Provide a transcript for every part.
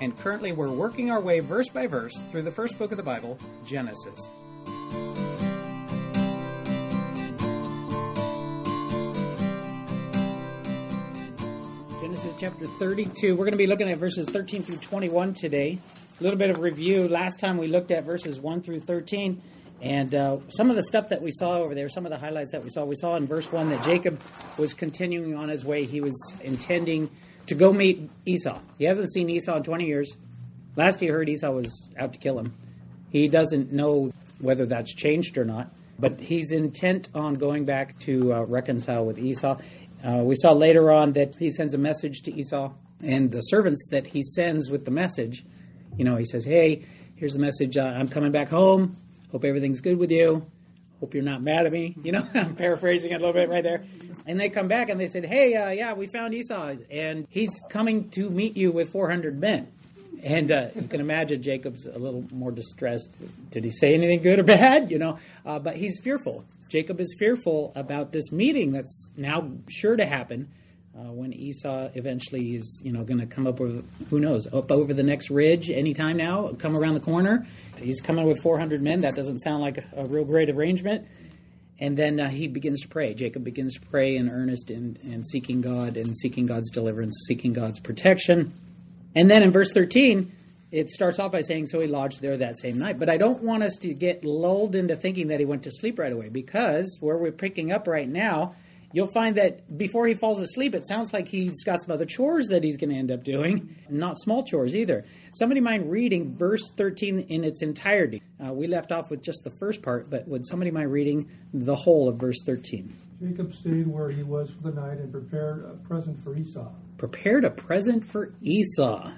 and currently we're working our way verse by verse through the first book of the Bible, Genesis. Genesis chapter 32. We're going to be looking at verses 13 through 21 today. A little bit of review. Last time we looked at verses 1 through 13. And uh, some of the stuff that we saw over there, some of the highlights that we saw, we saw in verse 1 that Jacob was continuing on his way. He was intending to go meet Esau. He hasn't seen Esau in 20 years. Last he heard, Esau was out to kill him. He doesn't know whether that's changed or not, but he's intent on going back to uh, reconcile with Esau. Uh, we saw later on that he sends a message to Esau, and the servants that he sends with the message, you know, he says, Hey, here's the message. Uh, I'm coming back home. Hope everything's good with you. Hope you're not mad at me. You know, I'm paraphrasing it a little bit right there. And they come back and they said, Hey, uh, yeah, we found Esau, and he's coming to meet you with 400 men. And uh, you can imagine Jacob's a little more distressed. Did he say anything good or bad? You know, uh, but he's fearful. Jacob is fearful about this meeting that's now sure to happen uh, when Esau eventually is, you know, going to come up with who knows up over the next ridge anytime now, come around the corner. He's coming with 400 men. That doesn't sound like a, a real great arrangement. And then uh, he begins to pray. Jacob begins to pray in earnest and, and seeking God and seeking God's deliverance, seeking God's protection. And then in verse 13, it starts off by saying, So he lodged there that same night. But I don't want us to get lulled into thinking that he went to sleep right away because where we're picking up right now, you'll find that before he falls asleep, it sounds like he's got some other chores that he's going to end up doing, not small chores either. Somebody mind reading verse 13 in its entirety? Uh, we left off with just the first part, but would somebody mind reading the whole of verse 13? Jacob stayed where he was for the night and prepared a present for Esau. Prepared a present for Esau.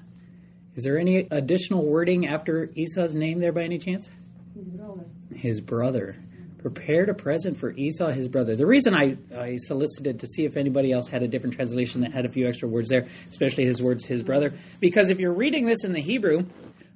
Is there any additional wording after Esau's name there by any chance? His brother. His brother prepared a present for Esau, his brother. The reason I, I solicited to see if anybody else had a different translation that had a few extra words there, especially his words, his brother, because if you're reading this in the Hebrew,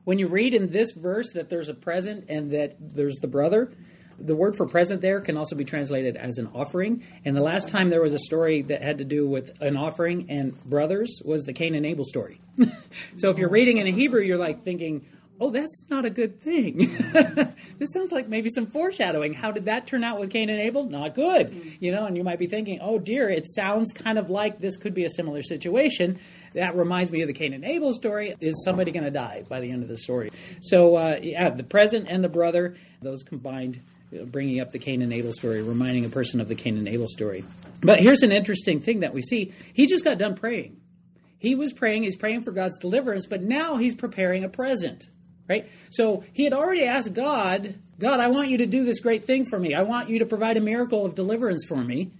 when you read in this verse that there's a present and that there's the brother, the word for present there can also be translated as an offering. And the last time there was a story that had to do with an offering and brothers was the Cain and Abel story. so if you're reading in a Hebrew, you're like thinking, oh, that's not a good thing. this sounds like maybe some foreshadowing. How did that turn out with Cain and Abel? Not good. You know, and you might be thinking, oh dear, it sounds kind of like this could be a similar situation. That reminds me of the Cain and Abel story. Is somebody going to die by the end of the story? So, uh, yeah, the present and the brother, those combined, uh, bringing up the Cain and Abel story, reminding a person of the Cain and Abel story. But here's an interesting thing that we see. He just got done praying. He was praying, he's praying for God's deliverance, but now he's preparing a present right? So he had already asked God, God, I want you to do this great thing for me. I want you to provide a miracle of deliverance for me.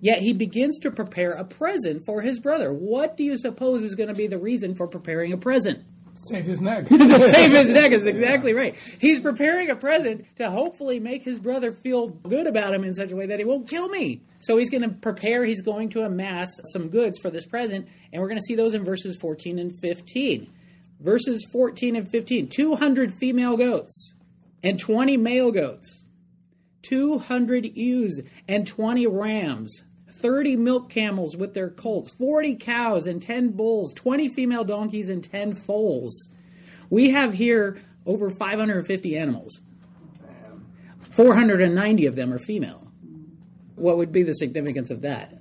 Yet he begins to prepare a present for his brother. What do you suppose is going to be the reason for preparing a present? Save his neck. Save his neck is exactly right. He's preparing a present to hopefully make his brother feel good about him in such a way that he won't kill me. So he's going to prepare, he's going to amass some goods for this present, and we're going to see those in verses 14 and 15 verses 14 and 15 200 female goats and 20 male goats, 200 ewes and 20 rams, 30 milk camels with their colts, 40 cows and 10 bulls, 20 female donkeys and 10 foals. We have here over 550 animals. 490 of them are female. What would be the significance of that?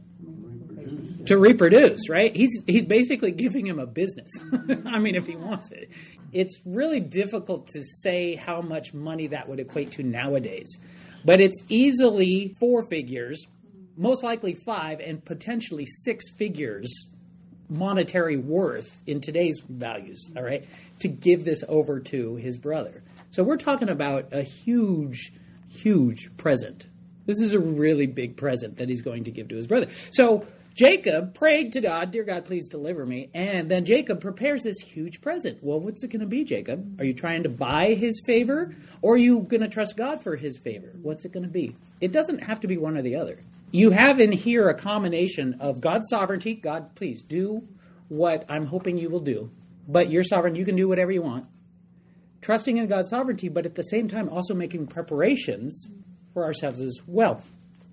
To reproduce, right? He's he's basically giving him a business. I mean, if he wants it, it's really difficult to say how much money that would equate to nowadays, but it's easily four figures, most likely five, and potentially six figures monetary worth in today's values. All right, to give this over to his brother. So we're talking about a huge, huge present. This is a really big present that he's going to give to his brother. So Jacob prayed to God, Dear God, please deliver me. And then Jacob prepares this huge present. Well, what's it going to be, Jacob? Are you trying to buy his favor or are you going to trust God for his favor? What's it going to be? It doesn't have to be one or the other. You have in here a combination of God's sovereignty. God, please do what I'm hoping you will do. But you're sovereign, you can do whatever you want. Trusting in God's sovereignty, but at the same time also making preparations for ourselves as well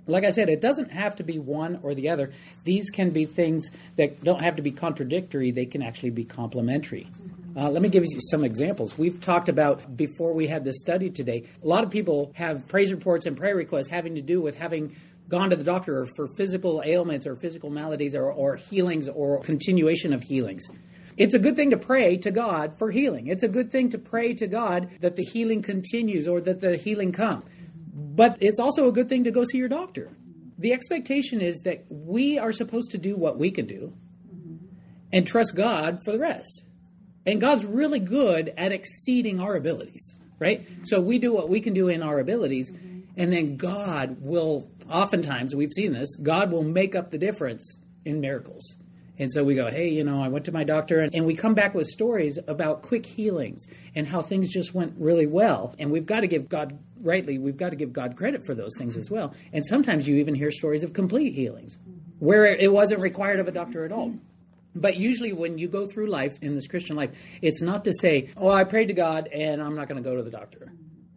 like I said, it doesn't have to be one or the other. These can be things that don't have to be contradictory, they can actually be complementary. Uh, let me give you some examples. We've talked about before we had this study today. A lot of people have praise reports and prayer requests having to do with having gone to the doctor for physical ailments or physical maladies or, or healings or continuation of healings. It's a good thing to pray to God for healing. It's a good thing to pray to God that the healing continues or that the healing comes. But it's also a good thing to go see your doctor. The expectation is that we are supposed to do what we can do and trust God for the rest. And God's really good at exceeding our abilities, right? So we do what we can do in our abilities, and then God will, oftentimes, we've seen this, God will make up the difference in miracles. And so we go, hey, you know, I went to my doctor, and, and, we come back with stories about quick healings and how things just went really well. And we've got to give God, rightly, we've got to give God credit for those things as well. And sometimes you even hear stories of complete healings where it wasn't required of a doctor at all. But usually, when you go through life in this Christian life, it's not to say, oh, I prayed to God and I'm not going to go to the doctor.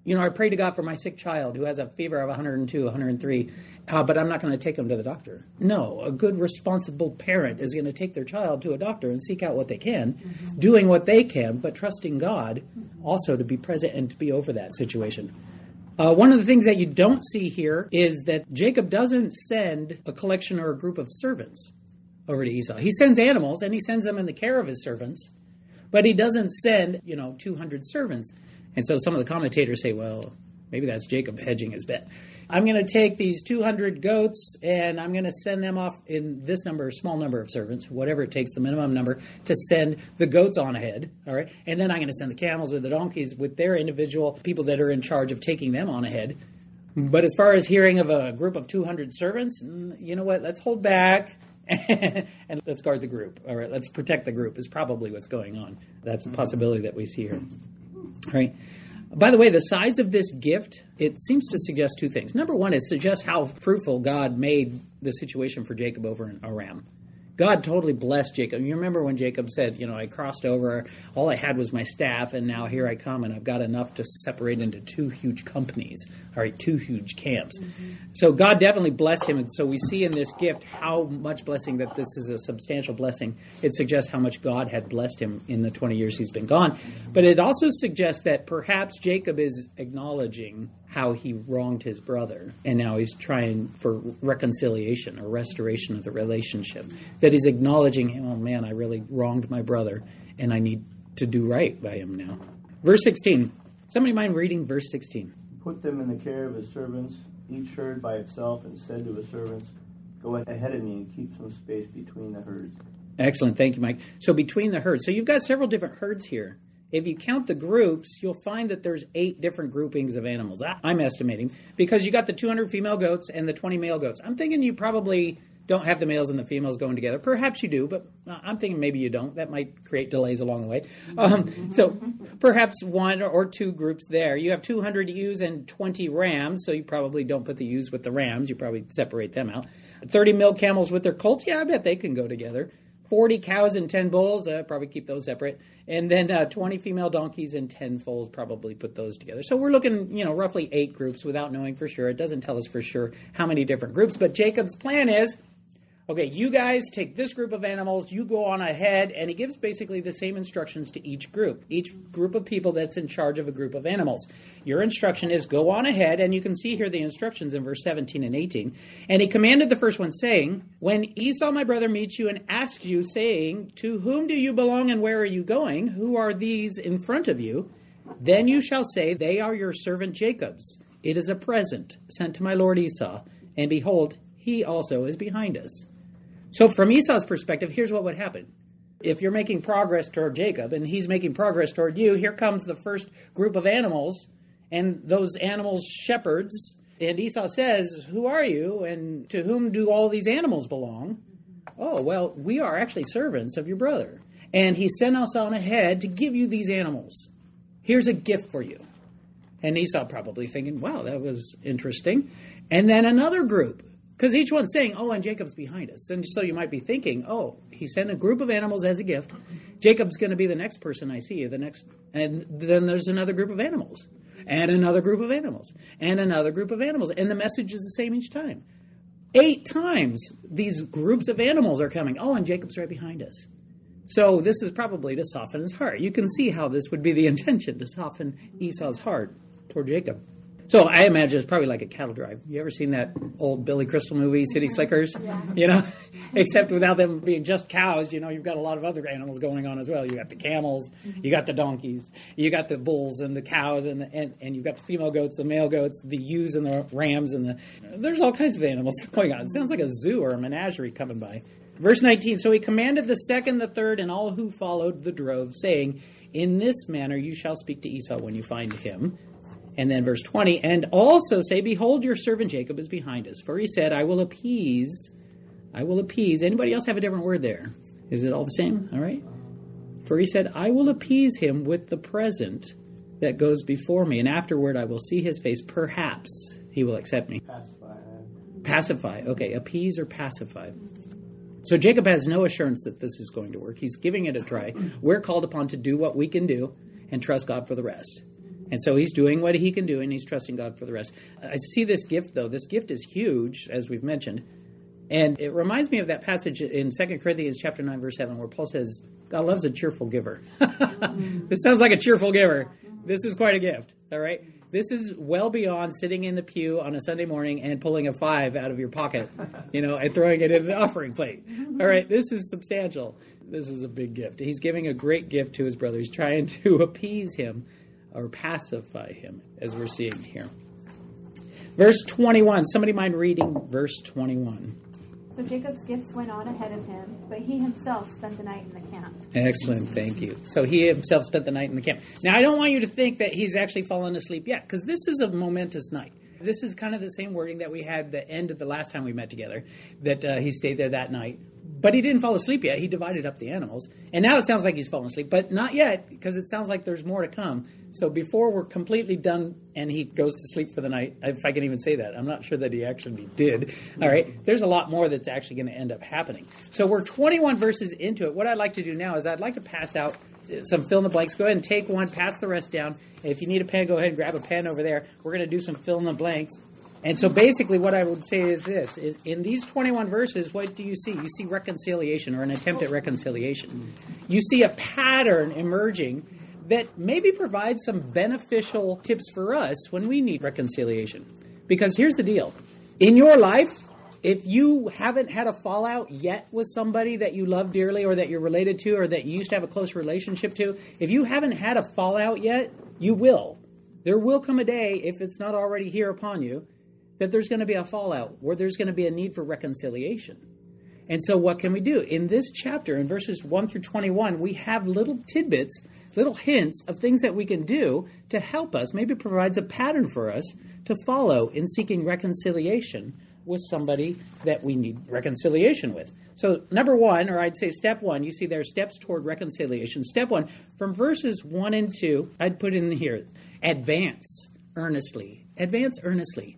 You know, I pray to God for my sick child who has a fever of 102, 103, uh, but I'm not going to take them to the doctor. No, a good, responsible parent is going to take their child to a doctor and seek out what they can, mm-hmm. doing what they can, but trusting God also to be present and to be over that situation. Uh, one of the things that you don't see here is that Jacob doesn't send a collection or a group of servants over to Esau. He sends animals and he sends them in the care of his servants, but he doesn't send, you know, 200 servants. And so some of the commentators say, well, maybe that's Jacob hedging his bet. I'm going to take these 200 goats and I'm going to send them off in this number, small number of servants, whatever it takes, the minimum number, to send the goats on ahead. All right. And then I'm going to send the camels or the donkeys with their individual people that are in charge of taking them on ahead. But as far as hearing of a group of 200 servants, mm, you know what? Let's hold back and let's guard the group. All right. Let's protect the group, is probably what's going on. That's a possibility that we see here. Right. By the way, the size of this gift, it seems to suggest two things. Number one, it suggests how fruitful God made the situation for Jacob over in Aram. God totally blessed Jacob. You remember when Jacob said, You know, I crossed over, all I had was my staff, and now here I come, and I've got enough to separate into two huge companies, all right, two huge camps. Mm-hmm. So God definitely blessed him. And so we see in this gift how much blessing that this is a substantial blessing. It suggests how much God had blessed him in the 20 years he's been gone. But it also suggests that perhaps Jacob is acknowledging how he wronged his brother, and now he's trying for reconciliation or restoration of the relationship. That he's acknowledging, oh man, I really wronged my brother, and I need to do right by him now. Verse 16. Somebody mind reading verse 16? Put them in the care of his servants, each herd by itself, and said to his servants, Go ahead of me and keep some space between the herds. Excellent. Thank you, Mike. So between the herds. So you've got several different herds here. If you count the groups, you'll find that there's eight different groupings of animals. I'm estimating because you got the 200 female goats and the 20 male goats. I'm thinking you probably don't have the males and the females going together. Perhaps you do, but I'm thinking maybe you don't. That might create delays along the way. Um, so perhaps one or two groups there. You have 200 ewes and 20 rams, so you probably don't put the ewes with the rams. You probably separate them out. 30 milk camels with their colts. Yeah, I bet they can go together. 40 cows and 10 bulls, uh, probably keep those separate. And then uh, 20 female donkeys and 10 foals, probably put those together. So we're looking, you know, roughly eight groups without knowing for sure. It doesn't tell us for sure how many different groups, but Jacob's plan is okay, you guys take this group of animals, you go on ahead, and he gives basically the same instructions to each group, each group of people that's in charge of a group of animals. Your instruction is go on ahead, and you can see here the instructions in verse 17 and 18. And he commanded the first one, saying, When Esau my brother meets you and asks you, saying, To whom do you belong and where are you going? Who are these in front of you? Then you shall say, They are your servant Jacob's. It is a present sent to my lord Esau, and behold, he also is behind us. So, from Esau's perspective, here's what would happen. If you're making progress toward Jacob and he's making progress toward you, here comes the first group of animals, and those animals shepherds. And Esau says, Who are you? And to whom do all these animals belong? oh, well, we are actually servants of your brother. And he sent us on ahead to give you these animals. Here's a gift for you. And Esau probably thinking, wow, that was interesting. And then another group, because each one's saying, oh, and Jacob's behind us. And so you might be thinking, oh, he sent a group of animals as a gift. Jacob's going to be the next person I see, the next. And then there's another group of animals, and another group of animals, and another group of animals. And the message is the same each time. Eight times these groups of animals are coming. Oh, and Jacob's right behind us. So this is probably to soften his heart. You can see how this would be the intention to soften Esau's heart toward Jacob. So I imagine it's probably like a cattle drive. You ever seen that old Billy Crystal movie, City Slickers? Yeah. You know, except without them being just cows. You know, you've got a lot of other animals going on as well. You got the camels, mm-hmm. you got the donkeys, you got the bulls and the cows, and the, and and you've got the female goats, the male goats, the ewes and the rams, and the there's all kinds of animals going on. It sounds like a zoo or a menagerie coming by. Verse 19. So he commanded the second, the third, and all who followed the drove, saying, "In this manner you shall speak to Esau when you find him." And then verse 20, and also say, Behold, your servant Jacob is behind us. For he said, I will appease, I will appease. Anybody else have a different word there? Is it all the same? All right. For he said, I will appease him with the present that goes before me, and afterward I will see his face. Perhaps he will accept me. Pacify. Pacify. Okay, appease or pacify. So Jacob has no assurance that this is going to work. He's giving it a try. We're called upon to do what we can do and trust God for the rest. And so he's doing what he can do and he's trusting God for the rest. I see this gift, though. This gift is huge, as we've mentioned. And it reminds me of that passage in 2 Corinthians chapter 9, verse 7, where Paul says, God loves a cheerful giver. this sounds like a cheerful giver. This is quite a gift, all right? This is well beyond sitting in the pew on a Sunday morning and pulling a five out of your pocket, you know, and throwing it in the offering plate. All right, this is substantial. This is a big gift. He's giving a great gift to his brother. He's trying to appease him or pacify him, as we're seeing here. Verse 21. Somebody mind reading verse 21? So Jacob's gifts went on ahead of him, but he himself spent the night in the camp. Excellent, thank you. So he himself spent the night in the camp. Now, I don't want you to think that he's actually fallen asleep yet, because this is a momentous night. This is kind of the same wording that we had the end of the last time we met together, that uh, he stayed there that night. But he didn't fall asleep yet. He divided up the animals. And now it sounds like he's fallen asleep, but not yet, because it sounds like there's more to come. So before we're completely done and he goes to sleep for the night, if I can even say that, I'm not sure that he actually did. All right, there's a lot more that's actually going to end up happening. So we're 21 verses into it. What I'd like to do now is I'd like to pass out some fill in the blanks. Go ahead and take one, pass the rest down. If you need a pen, go ahead and grab a pen over there. We're going to do some fill in the blanks. And so basically, what I would say is this in these 21 verses, what do you see? You see reconciliation or an attempt at reconciliation. You see a pattern emerging that maybe provides some beneficial tips for us when we need reconciliation. Because here's the deal in your life, if you haven't had a fallout yet with somebody that you love dearly or that you're related to or that you used to have a close relationship to, if you haven't had a fallout yet, you will. There will come a day, if it's not already here upon you, that there's going to be a fallout, where there's going to be a need for reconciliation. And so, what can we do? In this chapter, in verses 1 through 21, we have little tidbits, little hints of things that we can do to help us, maybe provides a pattern for us to follow in seeking reconciliation with somebody that we need reconciliation with. So, number one, or I'd say step one, you see there are steps toward reconciliation. Step one, from verses 1 and 2, I'd put in here advance earnestly. Advance earnestly.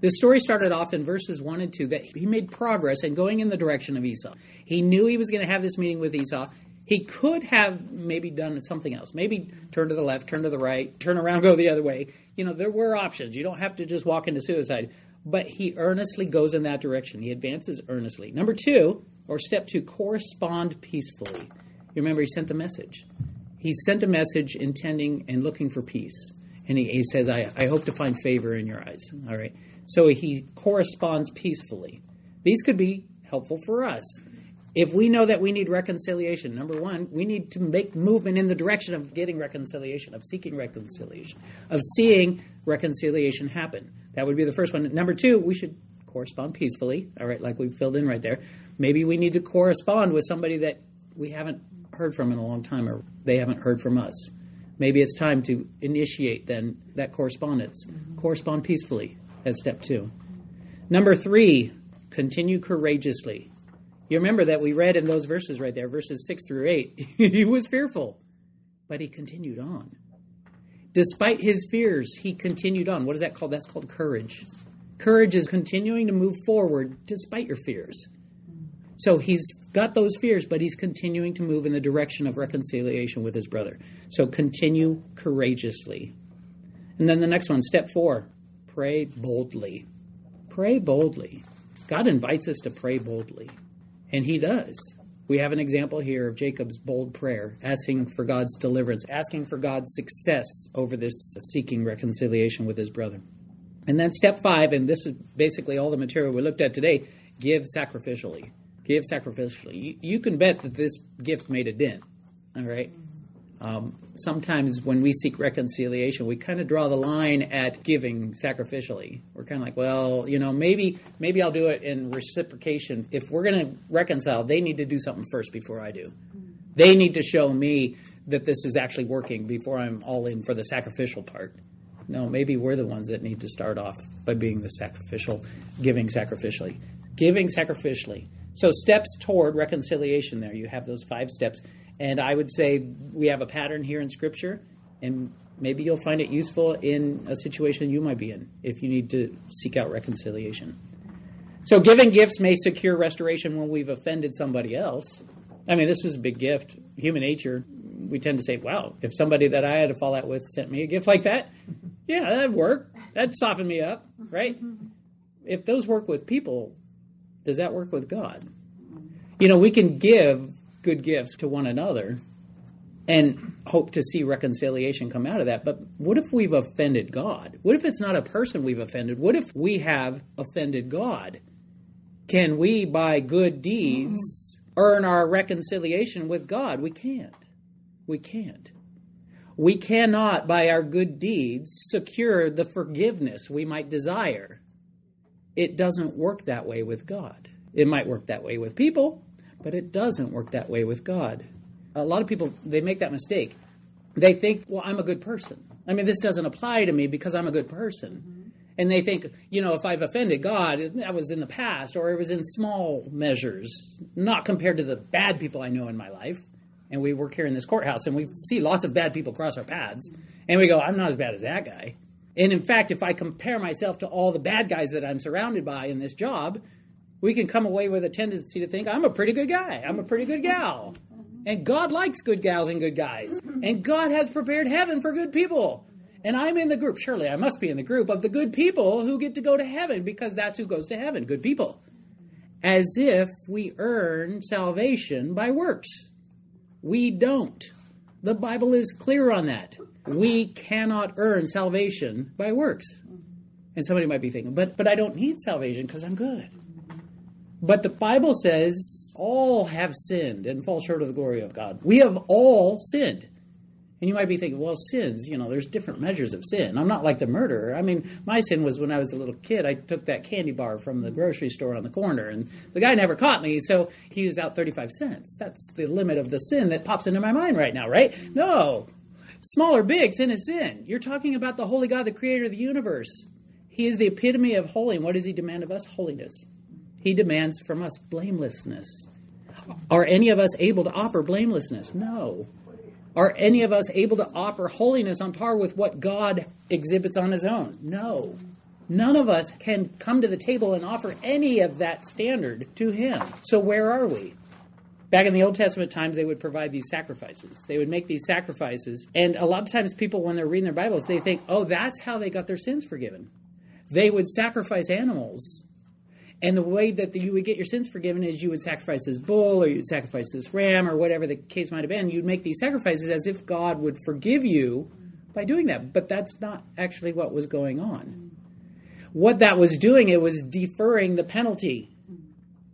The story started off in verses 1 and 2 that he made progress in going in the direction of Esau. He knew he was going to have this meeting with Esau. He could have maybe done something else. Maybe turn to the left, turn to the right, turn around, go the other way. You know, there were options. You don't have to just walk into suicide. But he earnestly goes in that direction. He advances earnestly. Number two, or step two, correspond peacefully. You remember, he sent the message. He sent a message intending and looking for peace. And he, he says, I, I hope to find favor in your eyes. All right so he corresponds peacefully. These could be helpful for us. If we know that we need reconciliation, number one, we need to make movement in the direction of getting reconciliation, of seeking reconciliation, of seeing reconciliation happen. That would be the first one. Number two, we should correspond peacefully, all right, like we filled in right there. Maybe we need to correspond with somebody that we haven't heard from in a long time or they haven't heard from us. Maybe it's time to initiate then that correspondence. Mm-hmm. Correspond peacefully step two. Number three, continue courageously. You remember that we read in those verses right there, verses 6 through 8. he was fearful, but he continued on. Despite his fears, he continued on. What is that called? That's called courage. Courage is continuing to move forward despite your fears. So he's got those fears, but he's continuing to move in the direction of reconciliation with his brother. So continue courageously. And then the next one, step four, pray boldly. Pray boldly. God invites us to pray boldly, and he does. We have an example here of Jacob's bold prayer, asking for God's deliverance, asking for God's success over this seeking reconciliation with his brother. And then step five, and this is basically all the material we looked at today give sacrificially. Give sacrificially. You, you can bet that this gift made a dent. All right. Um, sometimes when we seek reconciliation, we kind of draw the line at giving sacrificially. We're kind of like, well, you know, maybe maybe I'll do it in reciprocation. If we're going to reconcile, they need to do something first before I do. They need to show me that this is actually working before I'm all in for the sacrificial part. No, maybe we're the ones that need to start off by being the sacrificial, giving sacrificially. Giving sacrificially. So, steps toward reconciliation there. You have those five steps. And I would say we have a pattern here in Scripture, and maybe you'll find it useful in a situation you might be in if you need to seek out reconciliation. So, giving gifts may secure restoration when we've offended somebody else. I mean, this was a big gift. Human nature, we tend to say, wow, if somebody that I had to fall out with sent me a gift like that, yeah, that'd work. That'd soften me up, right? If those work with people, does that work with God? You know, we can give good gifts to one another and hope to see reconciliation come out of that. But what if we've offended God? What if it's not a person we've offended? What if we have offended God? Can we, by good deeds, earn our reconciliation with God? We can't. We can't. We cannot, by our good deeds, secure the forgiveness we might desire. It doesn't work that way with God. It might work that way with people, but it doesn't work that way with God. A lot of people, they make that mistake. They think, well, I'm a good person. I mean, this doesn't apply to me because I'm a good person. And they think, you know, if I've offended God, that was in the past or it was in small measures, not compared to the bad people I know in my life. And we work here in this courthouse and we see lots of bad people cross our paths. And we go, I'm not as bad as that guy. And in fact, if I compare myself to all the bad guys that I'm surrounded by in this job, we can come away with a tendency to think I'm a pretty good guy. I'm a pretty good gal. And God likes good gals and good guys. And God has prepared heaven for good people. And I'm in the group, surely I must be in the group of the good people who get to go to heaven because that's who goes to heaven, good people. As if we earn salvation by works. We don't. The Bible is clear on that. We cannot earn salvation by works. And somebody might be thinking, but but I don't need salvation because I'm good. But the Bible says all have sinned and fall short of the glory of God. We have all sinned. And you might be thinking, well, sins, you know, there's different measures of sin. I'm not like the murderer. I mean, my sin was when I was a little kid, I took that candy bar from the grocery store on the corner, and the guy never caught me, so he was out 35 cents. That's the limit of the sin that pops into my mind right now, right? No. Small or big, sin is sin. You're talking about the holy God, the creator of the universe. He is the epitome of holy. And what does he demand of us? Holiness. He demands from us blamelessness. Are any of us able to offer blamelessness? No. Are any of us able to offer holiness on par with what God exhibits on his own? No. None of us can come to the table and offer any of that standard to him. So where are we? Back in the Old Testament times, they would provide these sacrifices. They would make these sacrifices. And a lot of times, people, when they're reading their Bibles, they think, oh, that's how they got their sins forgiven. They would sacrifice animals and the way that you would get your sins forgiven is you would sacrifice this bull or you'd sacrifice this ram or whatever the case might have been. You'd make these sacrifices as if God would forgive you by doing that. But that's not actually what was going on. What that was doing, it was deferring the penalty.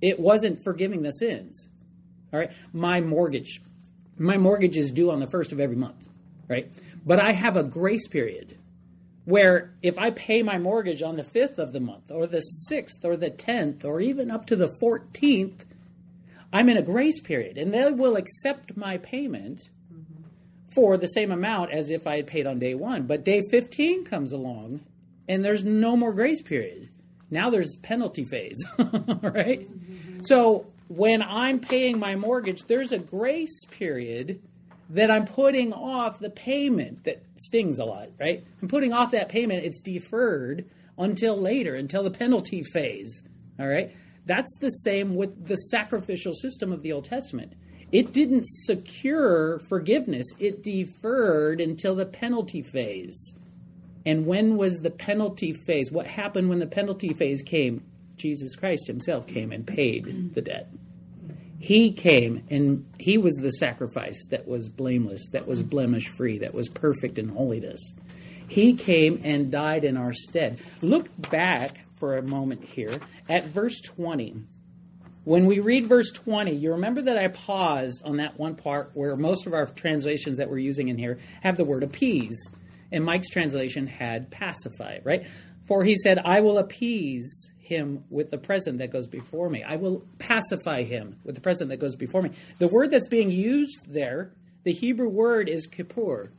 It wasn't forgiving the sins. All right. My mortgage. My mortgage is due on the first of every month. Right. But I have a grace period where if I pay my mortgage on the 5th of the month or the 6th or the 10th or even up to the 14th, I'm in a grace period and they will accept my payment for the same amount as if I had paid on day one. But day 15 comes along and there's no more grace period. Now there's penalty phase, right? So when I'm paying my mortgage, there's a grace period that I'm putting off the payment that stings a lot, right? I'm putting off that payment. It's deferred until later, until the penalty phase. All right? That's the same with the sacrificial system of the Old Testament. It didn't secure forgiveness, it deferred until the penalty phase. And when was the penalty phase? What happened when the penalty phase came? Jesus Christ himself came and paid the debt. He came and he was the sacrifice that was blameless, that was blemish free, that was perfect in holiness. He came and died in our stead. Look back for a moment here at verse 20. When we read verse 20, you remember that I paused on that one part where most of our translations that we're using in here have the word appease. And Mike's translation had pacify, right? For he said, I will appease him with the present that goes before me. I will pacify him with the present that goes before me. The word that's being used there, the Hebrew word is kippur,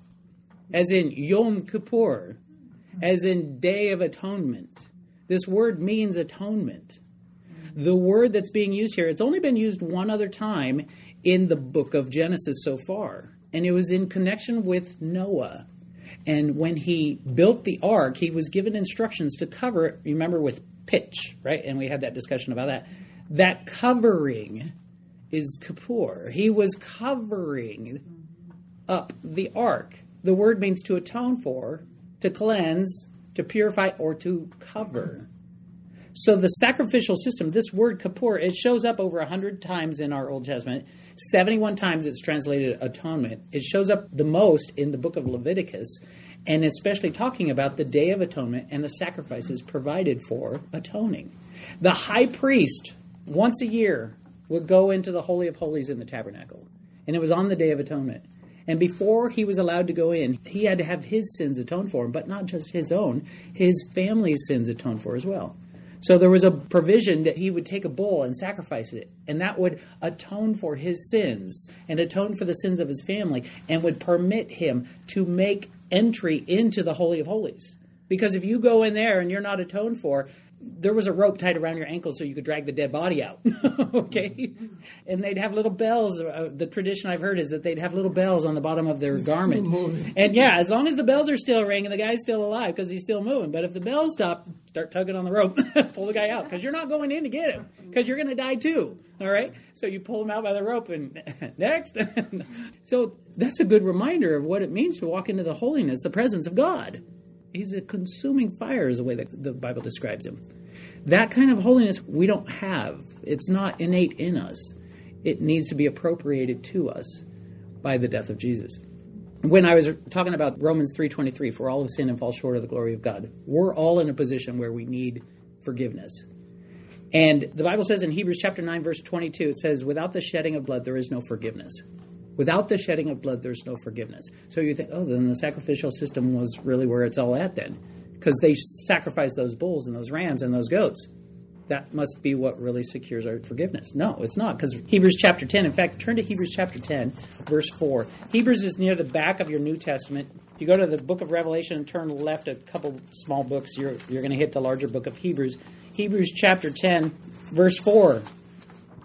as in Yom Kippur, as in Day of Atonement. This word means atonement. The word that's being used here, it's only been used one other time in the book of Genesis so far, and it was in connection with Noah. And when he built the ark, he was given instructions to cover it, remember, with pitch, right? And we had that discussion about that. That covering is Kippur. He was covering up the ark. The word means to atone for, to cleanse, to purify, or to cover. So the sacrificial system, this word Kippur, it shows up over 100 times in our Old Testament. 71 times it's translated atonement. It shows up the most in the book of Leviticus and especially talking about the Day of Atonement and the sacrifices provided for atoning. The high priest, once a year, would go into the Holy of Holies in the tabernacle, and it was on the Day of Atonement. And before he was allowed to go in, he had to have his sins atoned for, but not just his own, his family's sins atoned for as well. So there was a provision that he would take a bull and sacrifice it, and that would atone for his sins and atone for the sins of his family, and would permit him to make entry into the Holy of Holies. Because if you go in there and you're not atoned for, there was a rope tied around your ankle so you could drag the dead body out. okay? And they'd have little bells. Uh, the tradition I've heard is that they'd have little bells on the bottom of their garment. And yeah, as long as the bells are still ringing, the guy's still alive because he's still moving. But if the bells stop, start tugging on the rope, pull the guy out because you're not going in to get him because you're going to die too. All right? So you pull him out by the rope and next. so that's a good reminder of what it means to walk into the holiness, the presence of God. He's a consuming fire, is the way that the Bible describes him. That kind of holiness we don't have. It's not innate in us. It needs to be appropriated to us by the death of Jesus. When I was talking about Romans 3:23, for all have sinned and fall short of the glory of God, we're all in a position where we need forgiveness. And the Bible says in Hebrews chapter 9 verse 22, it says, "Without the shedding of blood there is no forgiveness." Without the shedding of blood, there's no forgiveness. So you think, oh, then the sacrificial system was really where it's all at then. Because they sacrifice those bulls and those rams and those goats. That must be what really secures our forgiveness. No, it's not. Because Hebrews chapter 10, in fact, turn to Hebrews chapter 10, verse 4. Hebrews is near the back of your New Testament. You go to the book of Revelation and turn left a couple small books, you're, you're going to hit the larger book of Hebrews. Hebrews chapter 10, verse 4.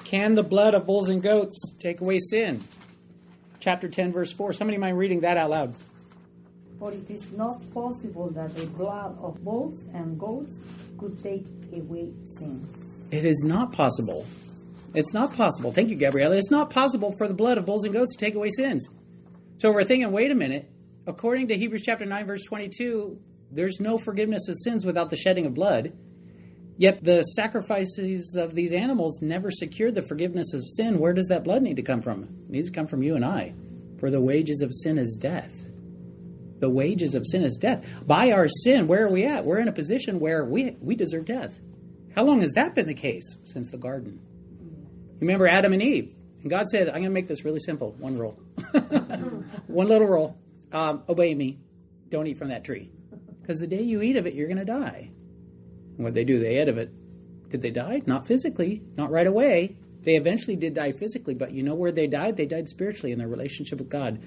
Can the blood of bulls and goats take away sin? Chapter 10, verse 4. Somebody mind reading that out loud? For it is not possible that the blood of bulls and goats could take away sins. It is not possible. It's not possible. Thank you, Gabriella. It's not possible for the blood of bulls and goats to take away sins. So we're thinking, wait a minute. According to Hebrews chapter 9, verse 22, there's no forgiveness of sins without the shedding of blood. Yet the sacrifices of these animals never secured the forgiveness of sin. Where does that blood need to come from? It needs to come from you and I. For the wages of sin is death. The wages of sin is death. By our sin, where are we at? We're in a position where we, we deserve death. How long has that been the case? Since the garden. Remember Adam and Eve. And God said, I'm going to make this really simple. One rule. One little rule. Um, obey me. Don't eat from that tree. Because the day you eat of it, you're going to die. What they do, they of it. Did they die? Not physically, not right away. They eventually did die physically, but you know where they died? They died spiritually in their relationship with God.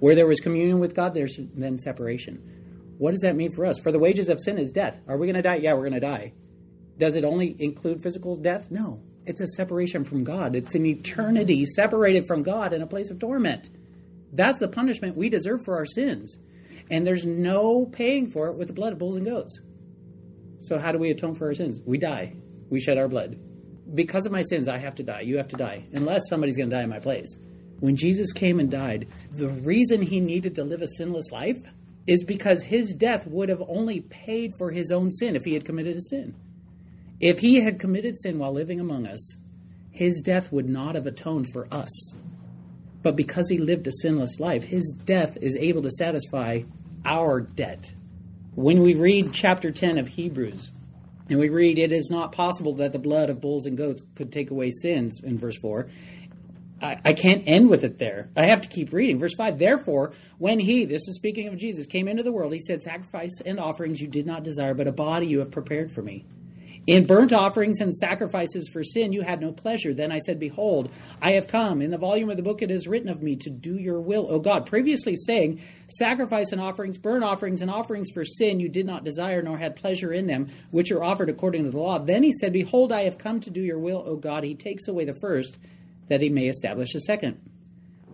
Where there was communion with God, there's then separation. What does that mean for us? For the wages of sin is death. Are we going to die? Yeah, we're going to die. Does it only include physical death? No. It's a separation from God. It's an eternity separated from God in a place of torment. That's the punishment we deserve for our sins. And there's no paying for it with the blood of bulls and goats. So, how do we atone for our sins? We die. We shed our blood. Because of my sins, I have to die. You have to die. Unless somebody's going to die in my place. When Jesus came and died, the reason he needed to live a sinless life is because his death would have only paid for his own sin if he had committed a sin. If he had committed sin while living among us, his death would not have atoned for us. But because he lived a sinless life, his death is able to satisfy our debt. When we read chapter 10 of Hebrews, and we read, It is not possible that the blood of bulls and goats could take away sins, in verse 4. I, I can't end with it there. I have to keep reading. Verse 5 Therefore, when he, this is speaking of Jesus, came into the world, he said, Sacrifice and offerings you did not desire, but a body you have prepared for me. In burnt offerings and sacrifices for sin you had no pleasure. Then I said, Behold, I have come. In the volume of the book it is written of me to do your will, O God. Previously saying, Sacrifice and offerings, burnt offerings, and offerings for sin you did not desire, nor had pleasure in them, which are offered according to the law. Then he said, Behold, I have come to do your will, O God. He takes away the first, that he may establish a second.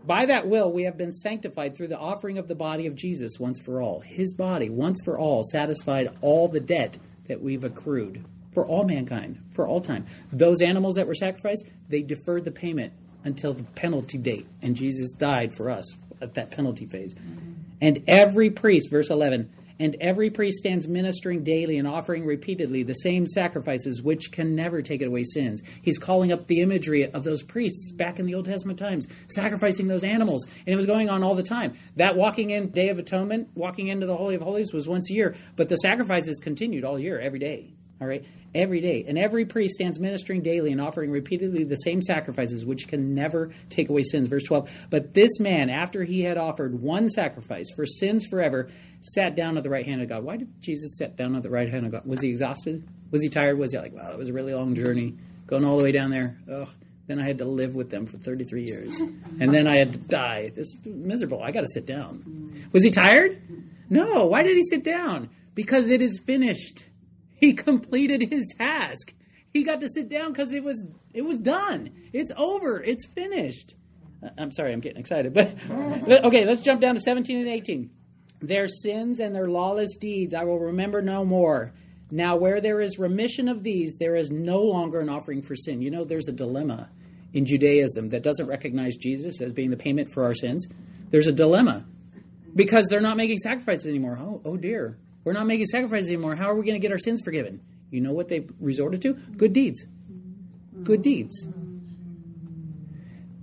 By that will we have been sanctified through the offering of the body of Jesus once for all. His body, once for all, satisfied all the debt that we've accrued for all mankind, for all time. Those animals that were sacrificed, they deferred the payment until the penalty date, and Jesus died for us at that penalty phase. Mm-hmm. And every priest, verse 11, and every priest stands ministering daily and offering repeatedly the same sacrifices which can never take away sins. He's calling up the imagery of those priests back in the Old Testament times, sacrificing those animals. And it was going on all the time. That walking in, Day of Atonement, walking into the Holy of Holies was once a year, but the sacrifices continued all year, every day. All right? Every day. And every priest stands ministering daily and offering repeatedly the same sacrifices, which can never take away sins. Verse 12. But this man, after he had offered one sacrifice for sins forever, sat down at the right hand of God. Why did Jesus sit down at the right hand of God? Was he exhausted? Was he tired? Was he like, wow, it was a really long journey going all the way down there? Ugh. Then I had to live with them for 33 years. And then I had to die. This is miserable. I got to sit down. Was he tired? No. Why did he sit down? Because it is finished. He completed his task. He got to sit down because it was it was done. It's over. It's finished. I'm sorry, I'm getting excited, but okay, let's jump down to 17 and 18. Their sins and their lawless deeds I will remember no more. Now, where there is remission of these, there is no longer an offering for sin. You know, there's a dilemma in Judaism that doesn't recognize Jesus as being the payment for our sins. There's a dilemma because they're not making sacrifices anymore. Oh, oh dear. We're not making sacrifices anymore. How are we going to get our sins forgiven? You know what they resorted to? Good deeds. Good deeds.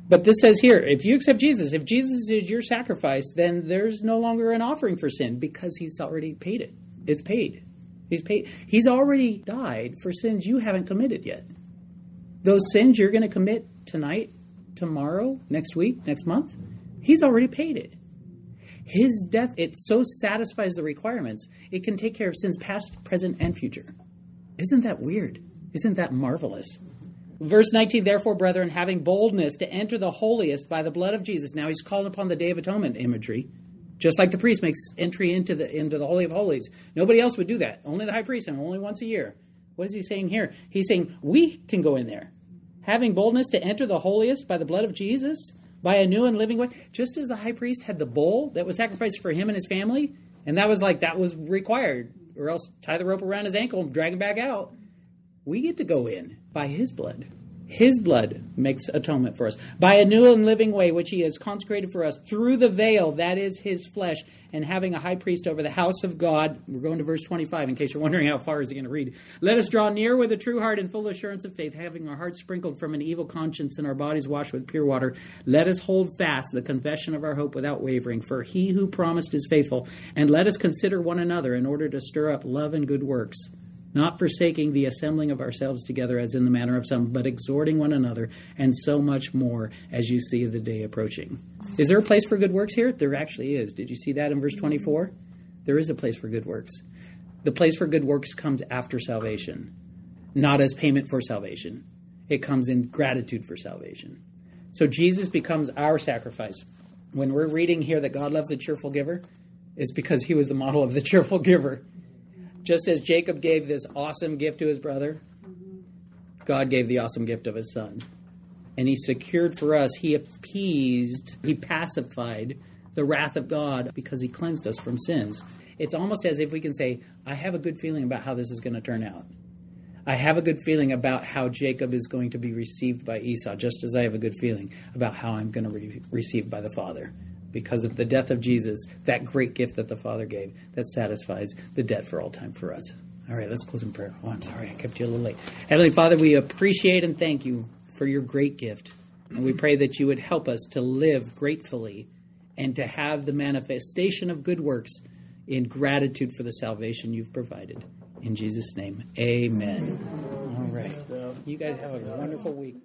But this says here if you accept Jesus, if Jesus is your sacrifice, then there's no longer an offering for sin because he's already paid it. It's paid. He's paid. He's already died for sins you haven't committed yet. Those sins you're going to commit tonight, tomorrow, next week, next month, he's already paid it. His death, it so satisfies the requirements, it can take care of sins past, present, and future. Isn't that weird? Isn't that marvelous? Verse 19, therefore, brethren, having boldness to enter the holiest by the blood of Jesus. Now he's calling upon the Day of Atonement imagery, just like the priest makes entry into the into the Holy of Holies. Nobody else would do that. Only the high priest, and only once a year. What is he saying here? He's saying we can go in there. Having boldness to enter the holiest by the blood of Jesus, by a new and living way, just as the high priest had the bull that was sacrificed for him and his family, and that was like that was required, or else tie the rope around his ankle and drag him back out. We get to go in by his blood. His blood makes atonement for us by a new and living way, which he has consecrated for us through the veil, that is his flesh, and having a high priest over the house of God. We're going to verse 25 in case you're wondering how far is he going to read. Let us draw near with a true heart and full assurance of faith, having our hearts sprinkled from an evil conscience and our bodies washed with pure water. Let us hold fast the confession of our hope without wavering, for he who promised is faithful. And let us consider one another in order to stir up love and good works not forsaking the assembling of ourselves together as in the manner of some, but exhorting one another, and so much more as you see the day approaching. Is there a place for good works here? There actually is. Did you see that in verse 24? There is a place for good works. The place for good works comes after salvation, not as payment for salvation. It comes in gratitude for salvation. So Jesus becomes our sacrifice. When we're reading here that God loves a cheerful giver, it's because he was the model of the cheerful giver. Just as Jacob gave this awesome gift to his brother, God gave the awesome gift of his son. And he secured for us, he appeased, he pacified the wrath of God because he cleansed us from sins. It's almost as if we can say, I have a good feeling about how this is going to turn out. I have a good feeling about how Jacob is going to be received by Esau, just as I have a good feeling about how I'm going to be received by the Father. Because of the death of Jesus, that great gift that the Father gave that satisfies the debt for all time for us. All right, let's close in prayer. Oh, I'm sorry, I kept you a little late. Heavenly Father, we appreciate and thank you for your great gift. And we pray that you would help us to live gratefully and to have the manifestation of good works in gratitude for the salvation you've provided. In Jesus' name, amen. All right. You guys have a wonderful week.